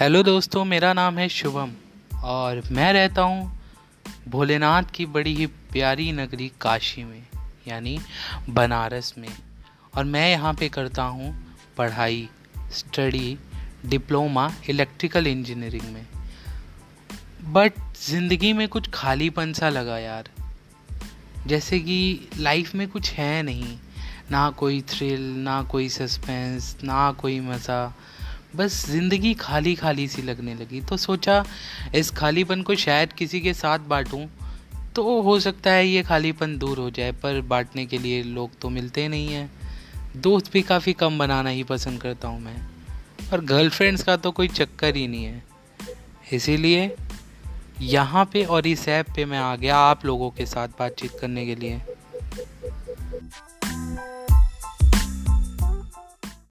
Hello दोस्तों, मेरा नाम है शुभम और मैं रहता हूँ भोलेनाथ की बड़ी ही प्यारी नगरी काशी में, यानी बनारस में। और मैं यहाँ पे करता हूँ पढ़ाई, स्टडी, डिप्लोमा, इलेक्ट्रिकल इंजीनियरिंग में। बट ज़िंदगी में कुछ खालीपन सा लगा यार। जैसे कि लाइफ में कुछ है नहीं, ना कोई थ्रिल ना कोई सस्पेंस ना कोई मज़ा। बस ज़िंदगी खाली खाली सी लगने लगी। तो सोचा, इस खालीपन को शायद किसी के साथ बांटूं। तो हो सकता है ये खालीपन दूर हो जाए, पर बांटने के लिए लोग तो मिलते नहीं हैं। दोस्त भी काफ़ी कम बनाना ही पसंद करता हूँ मैं। और गर्लफ्रेंड्स का तो कोई चक्कर ही नहीं है। इसीलिए, यहाँ पे और इस ऐप पे मैं आ गया आप लोगों के साथ बातचीत करने के लिए।